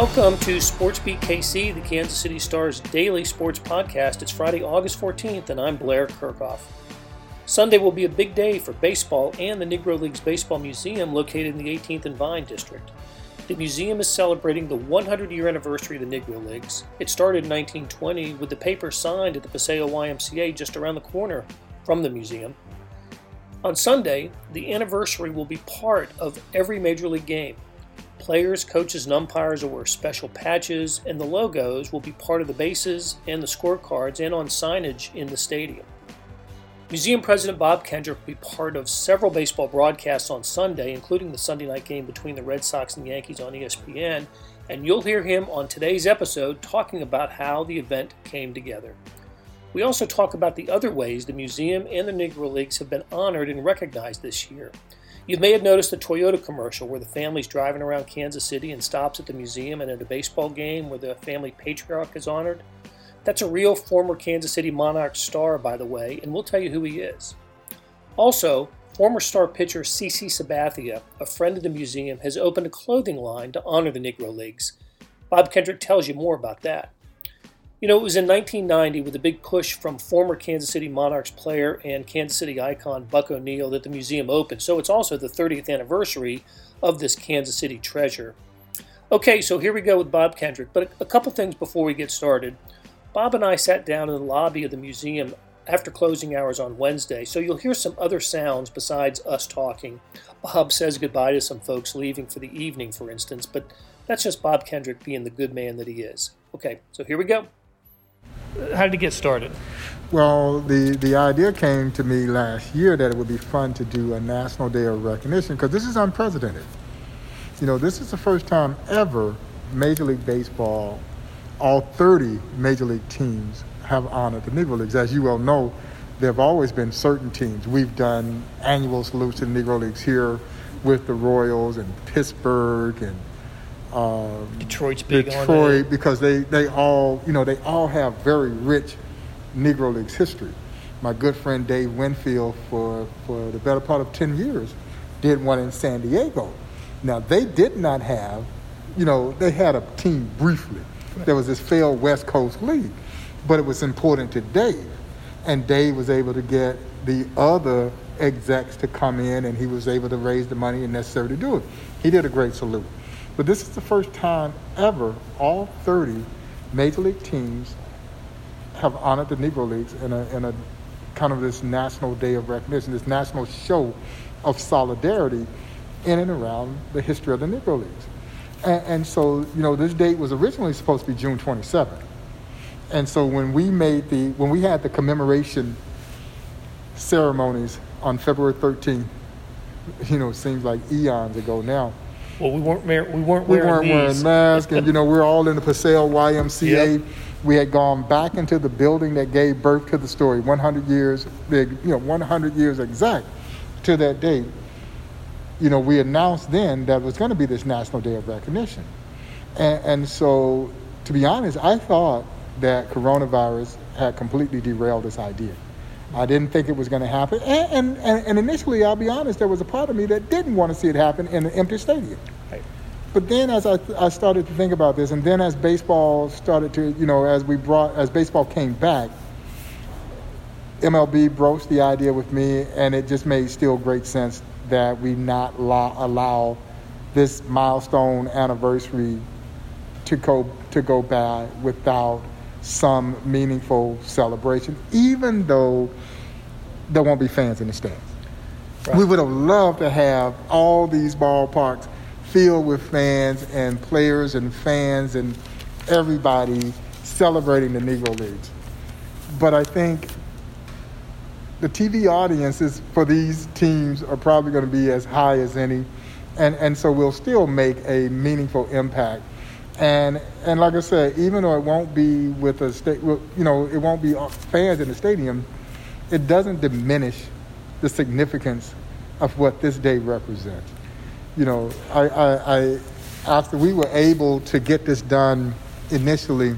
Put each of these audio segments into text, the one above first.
Welcome to SportsBeat KC, the Kansas City Stars daily sports podcast. It's Friday, August 14th, and I'm Blair Kerkhoff. Sunday will be a big day for baseball and the Negro Leagues Baseball Museum located in the 18th and Vine District. The museum is celebrating the 100 year anniversary of the Negro Leagues. It started in 1920 with the paper signed at the Paseo YMCA just around the corner from the museum. On Sunday, the anniversary will be part of every Major League game. Players, coaches, and umpires will wear special patches, and the logos will be part of the bases and the scorecards and on signage in the stadium. Museum President Bob Kendrick will be part of several baseball broadcasts on Sunday, including the Sunday night game between the Red Sox and Yankees on ESPN, and you'll hear him on today's episode talking about how the event came together. We also talk about the other ways the museum and the Negro Leagues have been honored and recognized this year. You may have noticed the Toyota commercial where the family's driving around Kansas City and stops at the museum and at a baseball game where the family patriarch is honored. That's a real former Kansas City Monarchs star, by the way, and we'll tell you who he is. Also, former star pitcher CC Sabathia, a friend of the museum, has opened a clothing line to honor the Negro Leagues. Bob Kendrick tells you more about that. You know, it was in 1990 with a big push from former Kansas City Monarchs player and Kansas City icon Buck O'Neil that the museum opened. So it's also the 30th anniversary of this Kansas City treasure. Okay, so here we go with Bob Kendrick. But a couple things before we get started. Bob and I sat down in the lobby of the museum after closing hours on Wednesday, so you'll hear some other sounds besides us talking. Bob says goodbye to some folks leaving for the evening, for instance, but that's just Bob Kendrick being the good man that he is. Okay, so here we go how did it get started? Well, the, the idea came to me last year that it would be fun to do a National Day of Recognition because this is unprecedented. You know, this is the first time ever Major League Baseball, all 30 Major League teams have honored the Negro Leagues. As you well know, there have always been certain teams. We've done annual salutes to the Negro Leagues here with the Royals and Pittsburgh and um, Detroit's big Detroit because they, they all you know they all have very rich Negro Leagues history. My good friend Dave Winfield for for the better part of ten years did one in San Diego. Now they did not have, you know, they had a team briefly. There was this failed West Coast League, but it was important to Dave, and Dave was able to get the other execs to come in, and he was able to raise the money necessary to do it. He did a great salute. But this is the first time ever all 30 major league teams have honored the Negro Leagues in a, in a kind of this national day of recognition, this national show of solidarity in and around the history of the Negro Leagues. And, and, so, you know, this date was originally supposed to be June 27th. And so when we made the, when we had the commemoration ceremonies on February 13th, you know, it seems like eons ago now, well, we weren't we weren't we wearing weren't these. wearing masks, and you know we're all in the Paseo YMCA. Yep. We had gone back into the building that gave birth to the story. 100 years, you know, 100 years exact to that date. You know, we announced then that it was going to be this National Day of Recognition, and, and so to be honest, I thought that coronavirus had completely derailed this idea. I didn't think it was going to happen. And, and, and, initially, I'll be honest, there was a part of me that didn't want to see it happen in an empty stadium. Right. But then as I, I started to think about this, and then as baseball started to, you know, as we brought, as baseball came back, MLB broached the idea with me, and it just made still great sense that we not allow, allow this milestone anniversary to go, to go by without some meaningful celebration, even though there won't be fans in the stands. Right. We would have loved to have all these ballparks filled with fans and players and fans and everybody celebrating the Negro Leagues. But I think the TV audiences for these teams are probably going to be as high as any. And, and so we'll still make a meaningful impact and and like I said, even though it won't be with a state, you know, it won't be uh, fans in the stadium, it doesn't diminish the significance of what this day represents. You know, I, I, I after we were able to get this done initially,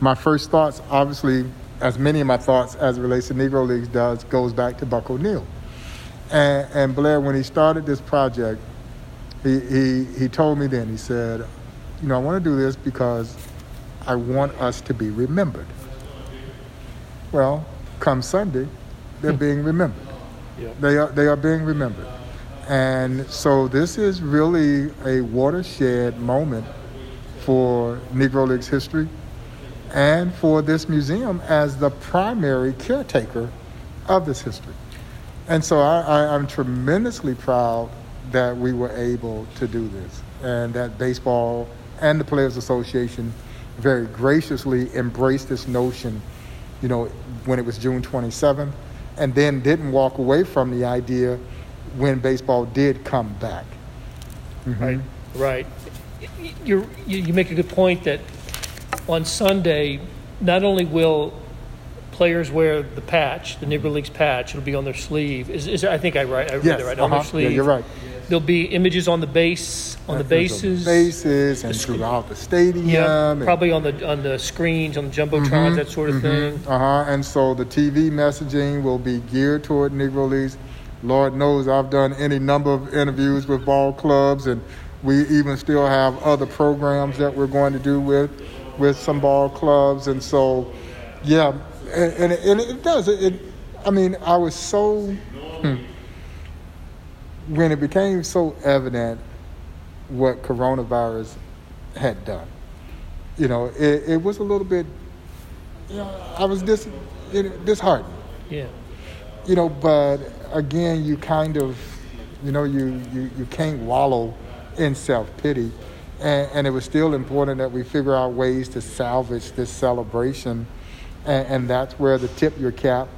my first thoughts, obviously, as many of my thoughts as relates to Negro Leagues does, goes back to Buck O'Neil. And, and Blair, when he started this project, he, he, he told me then, he said, you know, I want to do this because I want us to be remembered. Well, come Sunday, they're hmm. being remembered. Yep. They are they are being remembered. And so this is really a watershed moment for Negro Leagues history and for this museum as the primary caretaker of this history. And so I, I, I'm tremendously proud that we were able to do this and that baseball and the Players Association very graciously embraced this notion, you know, when it was June 27th, and then didn't walk away from the idea when baseball did come back. Right, right. You're, you you make a good point that on Sunday, not only will players wear the patch, the Negro Leagues patch, it'll be on their sleeve. Is, is I think I right, I read Yes, that right on their uh-huh. sleeve. Yeah, you're right. There'll be images on the base, on the bases. bases, and the sc- throughout the stadium. Yeah, probably on the on the screens, on the jumbotrons, Mm-hmm. that sort of thing. Uh huh. And so the TV messaging will be geared toward Negro Leagues. Lord knows I've done any number of interviews with ball clubs, and we even still have other programs that we're going to do with with some ball clubs. And so, yeah, and, and, it, and it does. It, it, I mean, I was so hmm, when it became so evident what coronavirus had done. You know, it, it was a little bit you know, I was dis, you know, disheartened, Yeah, you know, but again, you kind of, you know, you, you, you can't wallow in self pity. And, and it was still important that we figure out ways to salvage this celebration. And, and that's where the tip your cap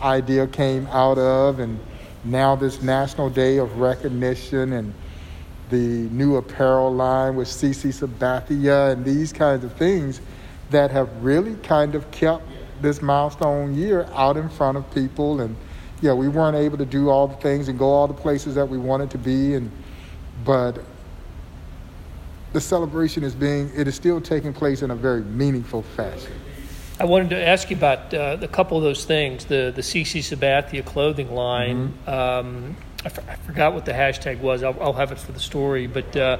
idea came out of. And now, this National Day of Recognition and the new apparel line with CC Sabathia and these kinds of things that have really kind of kept this milestone year out in front of people. And yeah, we weren't able to do all the things and go all the places that we wanted to be. And but the celebration is being it is still taking place in a very meaningful fashion. I wanted to ask you about uh, a couple of those things. The the CC Sabathia clothing line. Mm-hmm. Um, I, f- I forgot what the hashtag was. I'll, I'll have it for the story. But uh,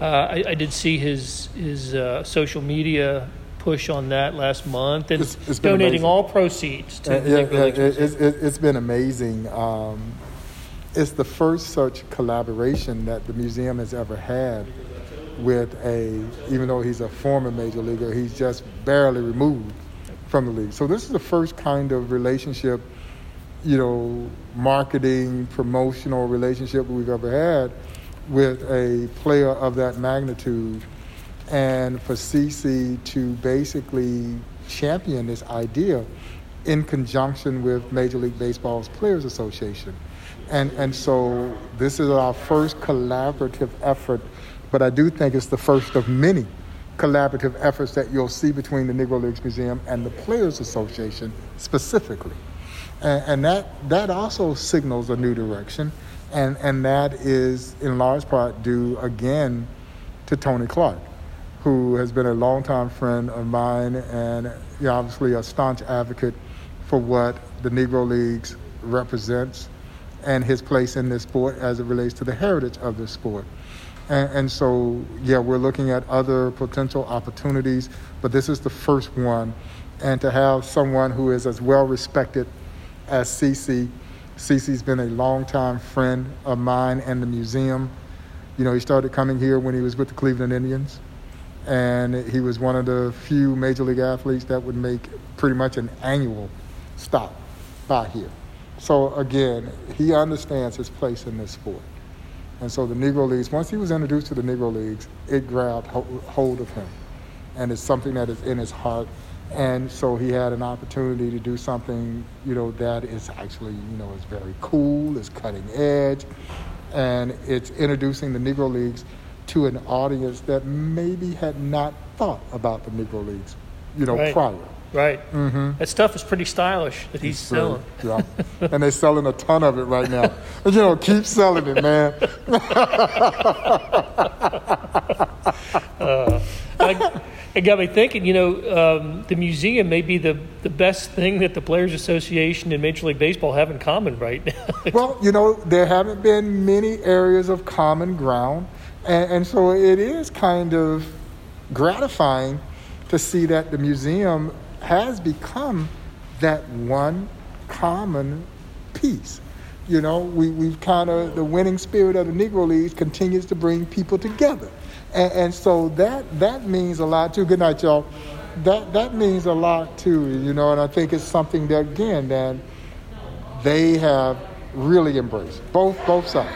uh, I, I did see his his uh, social media push on that last month and It's- it's donating amazing. all proceeds to Uh, the yeah, yeah, it, It's been amazing. Um, it's the first such collaboration that the museum has ever had with a, even though he's a former major leaguer, he's just barely removed from the league. So this is the first kind of relationship, you know, marketing, promotional relationship we've ever had with a player of that magnitude. And for CC to basically champion this idea in conjunction with Major League Baseball's Players Association. And, and so this is our first collaborative effort, but I do think it's the first of many collaborative efforts that you'll see between the Negro Leagues Museum and the Players Association specifically. And, and that, that also signals a new direction, and, and that is in large part due again to Tony Clark, who has been a longtime friend of mine and obviously a staunch advocate for what the Negro Leagues represents and his place in this sport as it relates to the heritage of this sport. And, and so, yeah, we're looking at other potential opportunities, but this is the first one. And to have someone who is as well respected as CC, CC's been a longtime friend of mine and the museum. You know, he started coming here when he was with the Cleveland Indians, and he was one of the few major league athletes that would make pretty much an annual stop by here. So again, he understands his place in this sport. And so the Negro Leagues, once he was introduced to the Negro Leagues, it grabbed hold of him. And it's something that is in his heart. And so he had an opportunity to do something, you know, that is actually, you know, is very cool, is cutting edge, and it's introducing the Negro Leagues to an audience that maybe had not thought about the Negro Leagues, you know, Right. prior. Right. That stuff is pretty stylish that he's selling. Yeah. and they're selling a ton of it right now. you know, keep selling it, man. I, it got me thinking, you know, um, the museum may be the, the best thing that the Players Association and Major League Baseball have in common right now. well, you know, there haven't been many areas of common ground. And, and so it is kind of gratifying to see that the museum has become that one common piece. You know, we, we've kind of, the winning spirit of the Negro Leagues continues to bring people together. And, and so that, that means a lot too. Good night, y'all. That, that means a lot too, you know, and I think it's something that, again, that they have really embraced, both, both sides.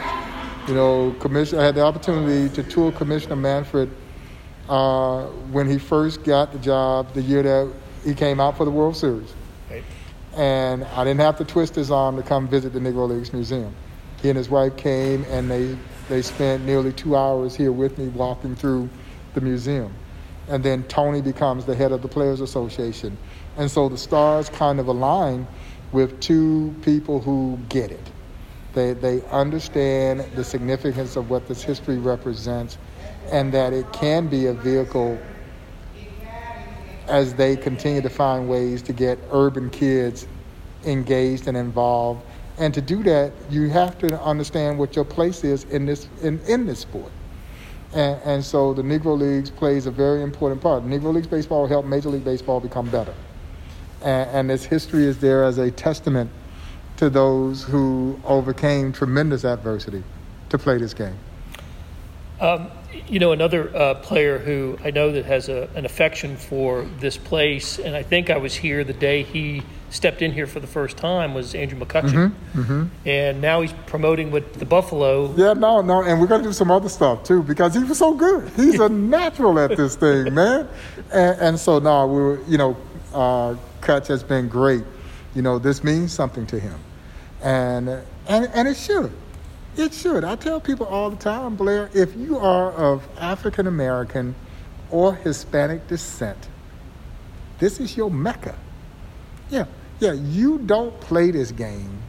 You know, commission, I had the opportunity to tour Commissioner Manfred uh, when he first got the job the year that he came out for the World Series. Right. And I didn't have to twist his arm to come visit the Negro Leagues Museum. He and his wife came and they, they spent nearly two hours here with me walking through the museum. And then Tony becomes the head of the Players Association. And so the stars kind of align with two people who get it. They, they understand the significance of what this history represents and that it can be a vehicle as they continue to find ways to get urban kids engaged and involved. And to do that, you have to understand what your place is in this in, in this sport. And, and so the Negro Leagues plays a very important part. Negro Leagues baseball helped Major League Baseball become better. And, and this history is there as a testament to those who overcame tremendous adversity to play this game. Um, you know, another uh, player who I know that has a, an affection for this place, and I think I was here the day he stepped in here for the first time was Andrew McCutchen, mm-hmm, mm-hmm. and now he's promoting with the Buffalo. Yeah, no, no, and we're gonna do some other stuff too because he was so good. He's a natural at this thing, man. And, and so now we are you know, uh, Kutch has been great. You know, this means something to him, and and and it should. It should. I tell people all the time, Blair, if you are of African American or Hispanic descent, this is your mecca. Yeah, yeah, you don't play this game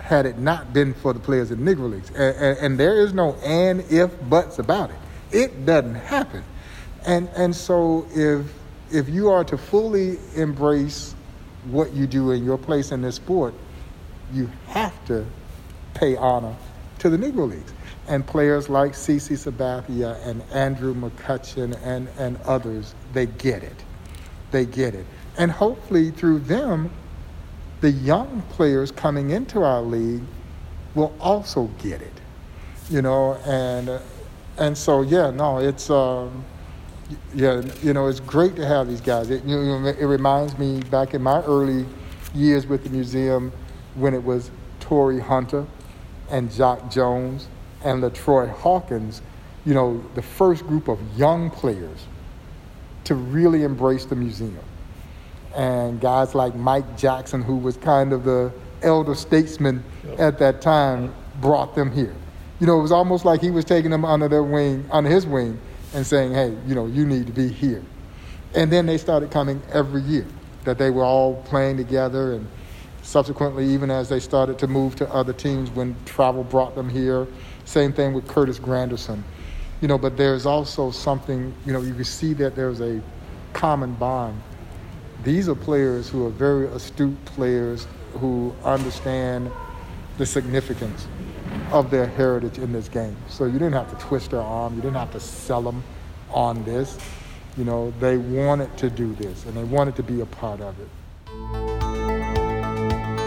had it not been for the players in Negro Leagues. And, and, and, there is no and, if, buts about it. It doesn't happen. And, and so if, if you are to fully embrace what you do in your place in this sport, you have to pay honor to the Negro Leagues. And players like CC Sabathia and Andrew McCutchen and, and others, they get it. They get it. And hopefully through them, the young players coming into our league will also get it. You know, and and so yeah, no, it's um, yeah, you know, it's great to have these guys. It, you know, it reminds me back in my early years with the museum when it was Torii Hunter and Jacque Jones and LaTroy Hawkins, you know, the first group of young players to really embrace the museum. And guys like Mike Jackson, who was kind of the elder statesman yep. at that time, brought them here. You know, it was almost like he was taking them under their wing, under his wing, and saying, hey, you know, you need to be here. And then they started coming every year, that they were all playing together and subsequently, even as they started to move to other teams when travel brought them here. Same thing with Curtis Granderson. You know, but there's also something, you know, you can see that there's a common bond. These are players who are very astute players who understand the significance of their heritage in this game. So you didn't have to twist their arm, you didn't have to sell them on this. You know, they wanted to do this and they wanted to be a part of it.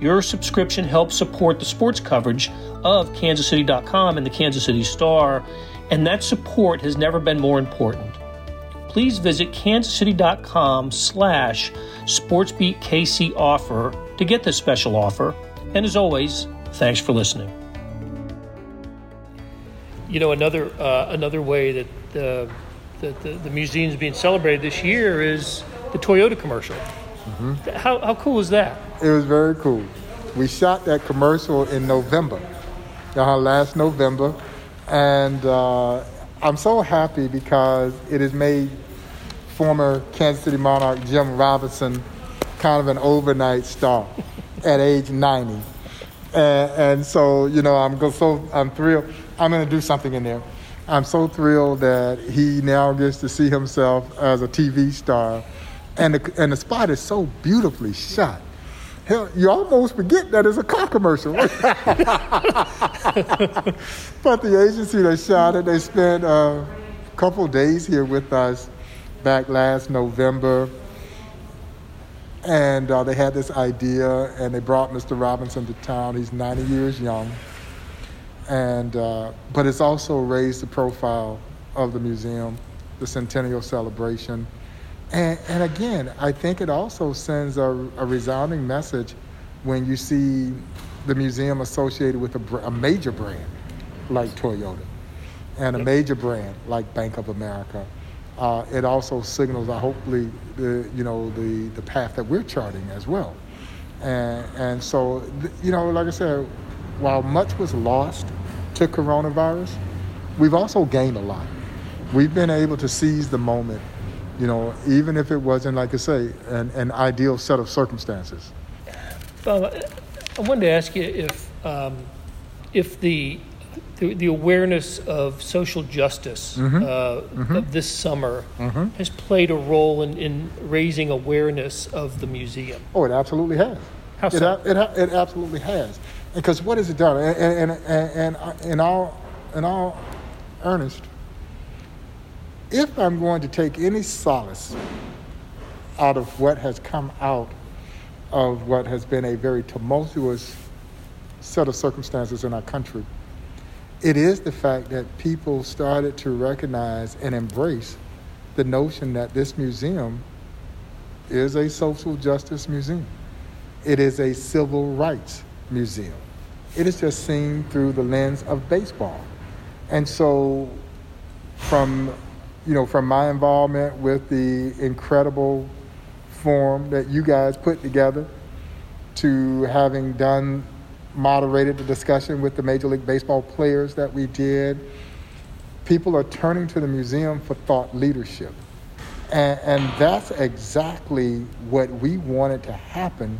Your subscription helps support the sports coverage of kansascity.com and the Kansas City Star, and that support has never been more important. Please visit kansascity.com slash sportsbeatkc offer to get this special offer. And as always, thanks for listening. You know, another uh, another way that the, the, the, the museum is being celebrated this year is the Toyota commercial. Mm-hmm. How, how cool is that? It was very cool. We shot that commercial in November, uh, last November, And uh, I'm so happy because it has made former Kansas City Monarch Jim Robinson kind of an overnight star at age 90. And, and, so, you know, I'm so I'm thrilled. I'm going to do something in there. I'm so thrilled that he now gets to see himself as a TV star, and the, and the spot is so beautifully shot. Hell, you almost forget that it's a car commercial. but the agency that shot it, they spent a couple days here with us back last November. And uh, they had this idea, and they brought Mr. Robinson to town. He's 90 years young. And, uh, but it's also raised the profile of the museum, the centennial celebration and, and again, I think it also sends a, a, resounding message when you see the museum associated with a, a major brand like Toyota and a major brand like Bank of America. Uh, it also signals, uh, hopefully, the you know the the path that we're charting as well. And and so you know, like I said, while much was lost to coronavirus, we've also gained a lot. We've been able to seize the moment you know, even if it wasn't, like I say, an, an ideal set of circumstances. I wanted to ask you if, um, if the, the, the, awareness of social justice mm-hmm. Uh, mm-hmm. of this summer mm-hmm. has played a role in, in raising awareness of the museum. Oh, it absolutely has. How so? It, it, it absolutely has. Because what has it done? And, and, and, and in, all, in all earnest, if I'm going to take any solace out of what has come out of what has been a very tumultuous set of circumstances in our country, it is the fact that people started to recognize and embrace the notion that this museum is a social justice museum. It is a civil rights museum. It is just seen through the lens of baseball. And so, from you know, from my involvement with the incredible forum that you guys put together to having done moderated the discussion with the Major League Baseball players that we did, people are turning to the museum for thought leadership. And, and that's exactly what we wanted to happen.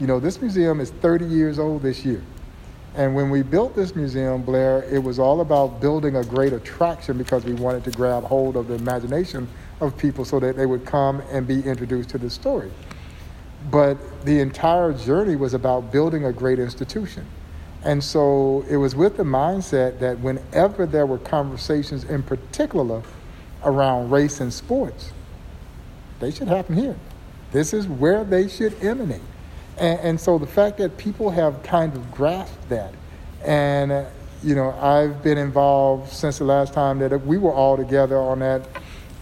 You know, this museum is 30 years old this year. And when we built this museum, Blair, it was all about building a great attraction because we wanted to grab hold of the imagination of people so that they would come and be introduced to the story. But the entire journey was about building a great institution. And so it was with the mindset that whenever there were conversations in particular around race and sports, they should happen here. This is where they should emanate. And, and, so the fact that people have kind of grasped that, and uh, you know, I've been involved since the last time that we were all together on that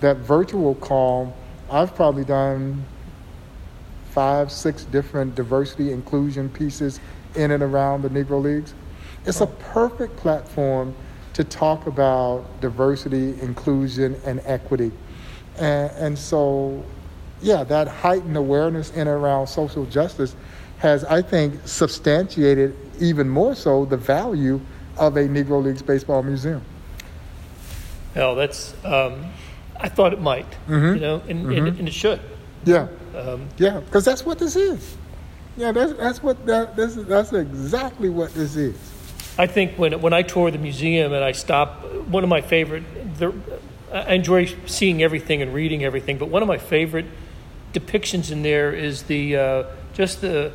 that virtual call. I've probably done five, six different diversity inclusion pieces in and around the Negro Leagues. It's a perfect platform to talk about diversity, inclusion, and equity. And, and so yeah, that heightened awareness in and around social justice has, I think, substantiated even more so the value of a Negro Leagues baseball museum. Well, that's, um, I thought it might, mm-hmm. you know, and, mm-hmm. and, and, it should. Yeah. Um, yeah, because that's what this is. Yeah, that's, that's what that, this that's exactly what this is. I think when, when I tour the museum and I stop, one of my favorite, the, I enjoy seeing everything and reading everything, but one of my favorite depictions in there is the uh, just the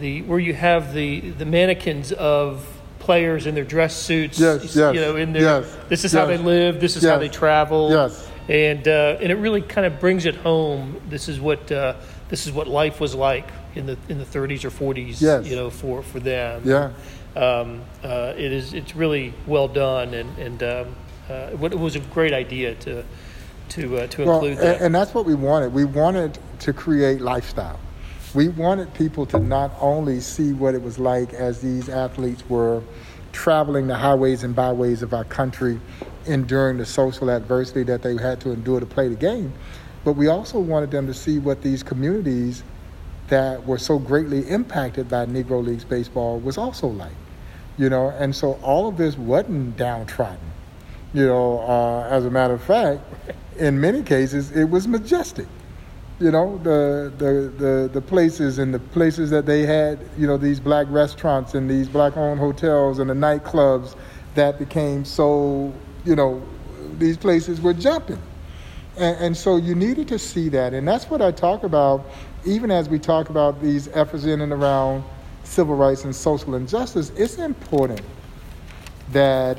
the where you have the the mannequins of players in their dress suits. Yes, yes, you know, in their yes, this is yes, how they live. This is yes, how they travel. Yes, and uh, and it really kind of brings it home. This is what uh, this is what life was like in the in the 30s or 40s. Yes. you know, for for them. Yeah. Um, uh, it is. It's really well done, and and um, uh, it was a great idea to to uh, to well, include that. And, and that's what we wanted. We wanted to create lifestyle. We wanted people to not only see what it was like as these athletes were traveling the highways and byways of our country, enduring the social adversity that they had to endure to play the game, but we also wanted them to see what these communities that were so greatly impacted by Negro Leagues baseball was also like. you know, and so all of this wasn't downtrodden. You know, uh, as a matter of fact, in many cases, it was majestic. You know, the, the, the, the places and the places that they had, you know, these black restaurants and these black owned hotels and the nightclubs that became so, you know, these places were jumping. And, and, so you needed to see that. And that's what I talk about, even as we talk about these efforts in and around civil rights and social injustice. It's important that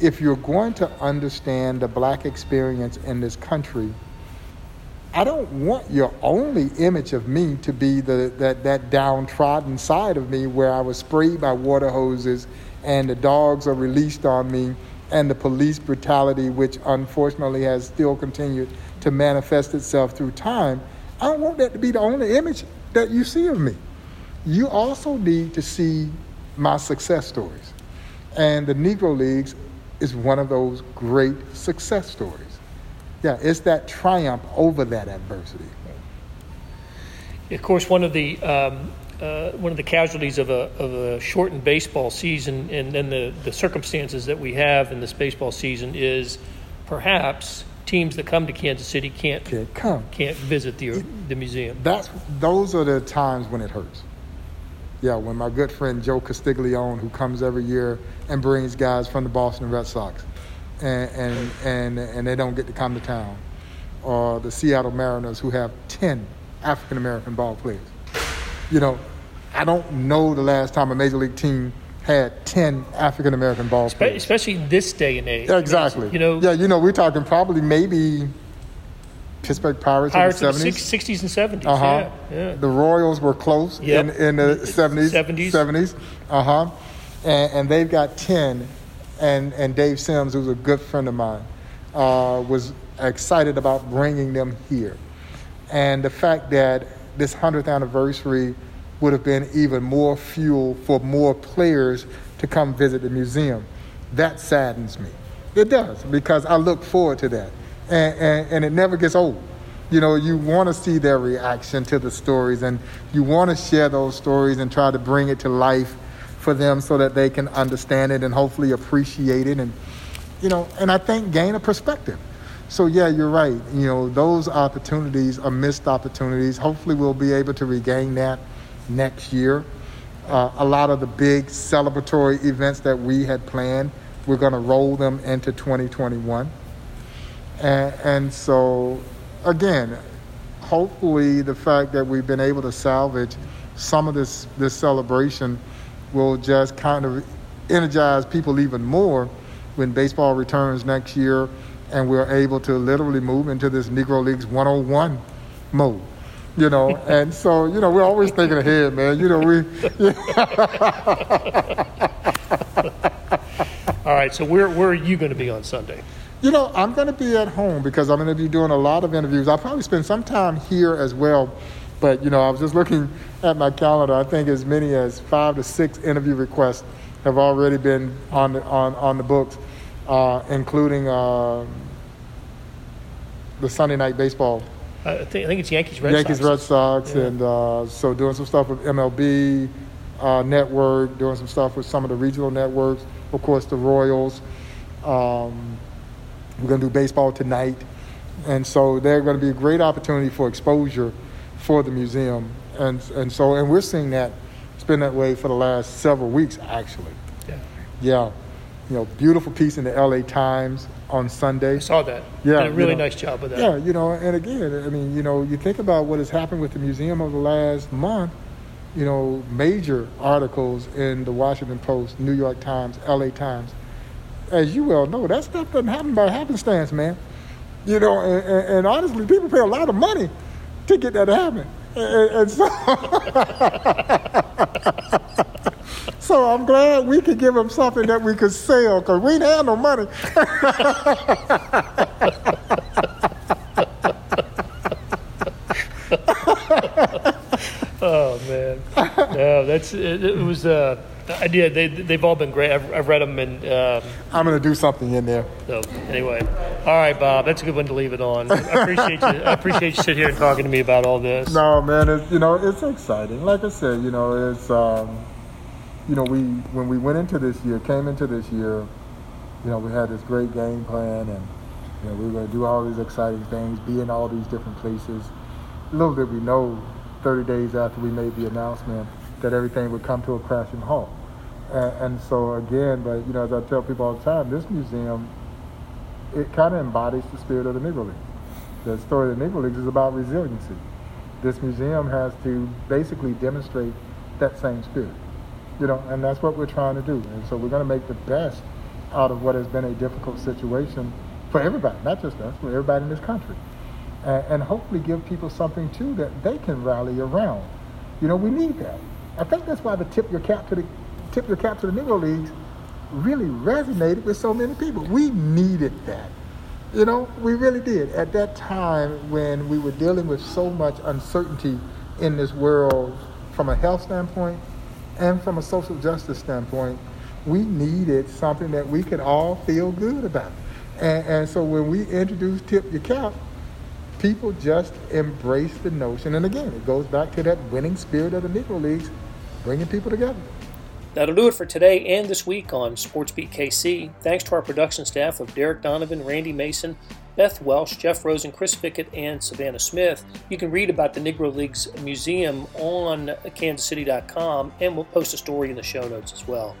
if you're going to understand the black experience in this country, I don't want your only image of me to be the, that, that downtrodden side of me where I was sprayed by water hoses and the dogs are released on me and the police brutality, which unfortunately has still continued to manifest itself through time. I don't want that to be the only image that you see of me. You also need to see my success stories. And the Negro Leagues is one of those great success stories. Yeah, it's that triumph over that adversity. Of course, one of the um, uh, one of the casualties of a, of a shortened baseball season and then the, the circumstances that we have in this baseball season is perhaps teams that come to Kansas City can't can't come can't visit the the museum. That's those are the times when it hurts. Yeah, when my good friend Joe Castiglione, who comes every year and brings guys from the Boston Red Sox, and and and, and they don't get to come to town, or the Seattle Mariners, who have ten African American ball players. You know, I don't know the last time a major league team had 10 African American ball players. Especially this day and age. Yeah, exactly. You know, yeah, you know, we're talking probably maybe Pittsburgh Pirates, Pirates in the 70s. 60s and 70s. Uh-huh. Yeah, yeah. The Royals were close Yep. in, in the 70s. 70s. 70s. Uh-huh. And, and they've got 10. And, and Dave Sims, who's a good friend of mine, uh, was excited about bringing them here. And the fact that this 100th anniversary would have been even more fuel for more players to come visit the museum. That saddens me. It does, because I look forward to that. And, and, and it never gets old. You know, you want to see their reaction to the stories, and you want to share those stories and try to bring it to life for them so that they can understand it and hopefully appreciate it and, you know, and I think gain a perspective. So, yeah, you're right. You know, those opportunities are missed opportunities. Hopefully, we'll be able to regain that next year. Uh, a lot of the big celebratory events that we had planned, we're going to roll them into 2021. And, and so, again, hopefully, the fact that we've been able to salvage some of this, this celebration will just kind of energize people even more when baseball returns next year and we're able to literally move into this Negro Leagues 101 mode you know. And so, you know, we're always thinking ahead, man. You know, we. All right. So where where are you going to be on Sunday? You know, I'm going to be at home because I'm going to be doing a lot of interviews. I'll probably spend some time here as well. But, you know, I was just looking at my calendar. I think as many as five to six interview requests have already been on the, on, on the books, uh, including uh, the Sunday night baseball I think, I think it's Yankees Red Yankees, Sox. Red Sox, Yeah. and uh, so doing some stuff with MLB uh, network, doing some stuff with some of the regional networks. Of course, the Royals. Um, we're going to do baseball tonight, and so they're going to be a great opportunity for exposure for the museum, and and so and we're seeing that it's been that way for the last several weeks actually. Yeah. Yeah, you know, beautiful piece in the L.A. Times on Sunday. I saw that. Yeah, Did a really you know. nice job with that. Yeah, you know, and again, I mean, you know, you think about what has happened with the museum over the last month, you know, major articles in the Washington Post, New York Times, LA Times. As you well know, that stuff doesn't happen by happenstance, man. You know, and, and, and honestly, people pay a lot of money to get that to happen. And, and so, so I'm glad we could give them something that we could sell because we didn't have no money. Oh man. no, that's it, it was. Uh, I did. They they've all been great. I've, I've read them and. Um, I'm going to do something in there. So anyway, all right, Bob, that's a good one to leave it on. I appreciate you. I appreciate you sitting here and talking to me about all this. No, man, it's, you know, it's exciting. Like I said, you know, it's, um, you know, we when we went into this year, came into this year, you know, we had this great game plan, and you know, we were going to do all these exciting things, be in all these different places. Little did we know, 30 days after we made the announcement, that everything would come to a crashing halt. And, and so again, but you know, as I tell people all the time, this museum, it kind of embodies the spirit of the Negro Leagues. The story of the Negro Leagues is about resiliency. This museum has to basically demonstrate that same spirit you know, and that's what we're trying to do. And so we're going to make the best out of what has been a difficult situation for everybody, not just us, for everybody in this country. And, and hopefully give people something too that they can rally around. You know, we need that. I think that's why the tip your cap to the tip your cap to the Negro Leagues really resonated with so many people. We needed that. You know, we really did. At that time when we were dealing with so much uncertainty in this world from a health standpoint, and from a social justice standpoint, we needed something that we could all feel good about. And, and so when we introduced Tip Your Cap, people just embraced the notion. And again, it goes back to that winning spirit of the Negro Leagues, bringing people together. That'll do it for today and this week on SportsBeat KC. Thanks to our production staff of Derek Donovan, Randy Mason, Beth Welsh, Jeff Rosen, Chris Fickett, and Savannah Smith. You can read about the Negro Leagues Museum on kansascity.com, and we'll post a story in the show notes as well.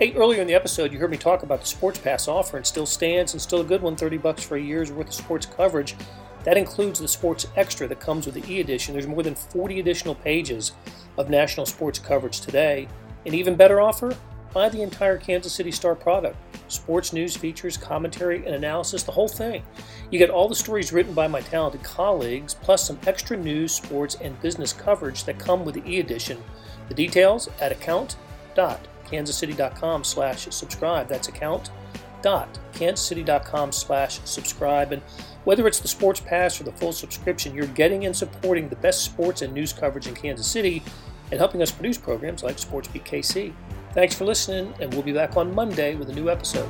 Hey, earlier in the episode, you heard me talk about the Sports Pass offer, and still stands and still a good one 30 bucks for a year's worth of sports coverage. That includes the Sports Extra that comes with the e edition. There's more than 40 additional pages of national sports coverage today. An even better offer Buy the entire Kansas City Star product sports news, features, commentary, and analysis, the whole thing. You get all the stories written by my talented colleagues, plus some extra news, sports, and business coverage that come with the e-edition. The details at account.kansascity.com slash subscribe. That's account.kansascity.com slash subscribe. And whether it's the Sports Pass or the full subscription, you're getting and supporting the best sports and news coverage in Kansas City and helping us produce programs like SportsBeat KC. Thanks for listening, and we'll be back on Monday with a new episode.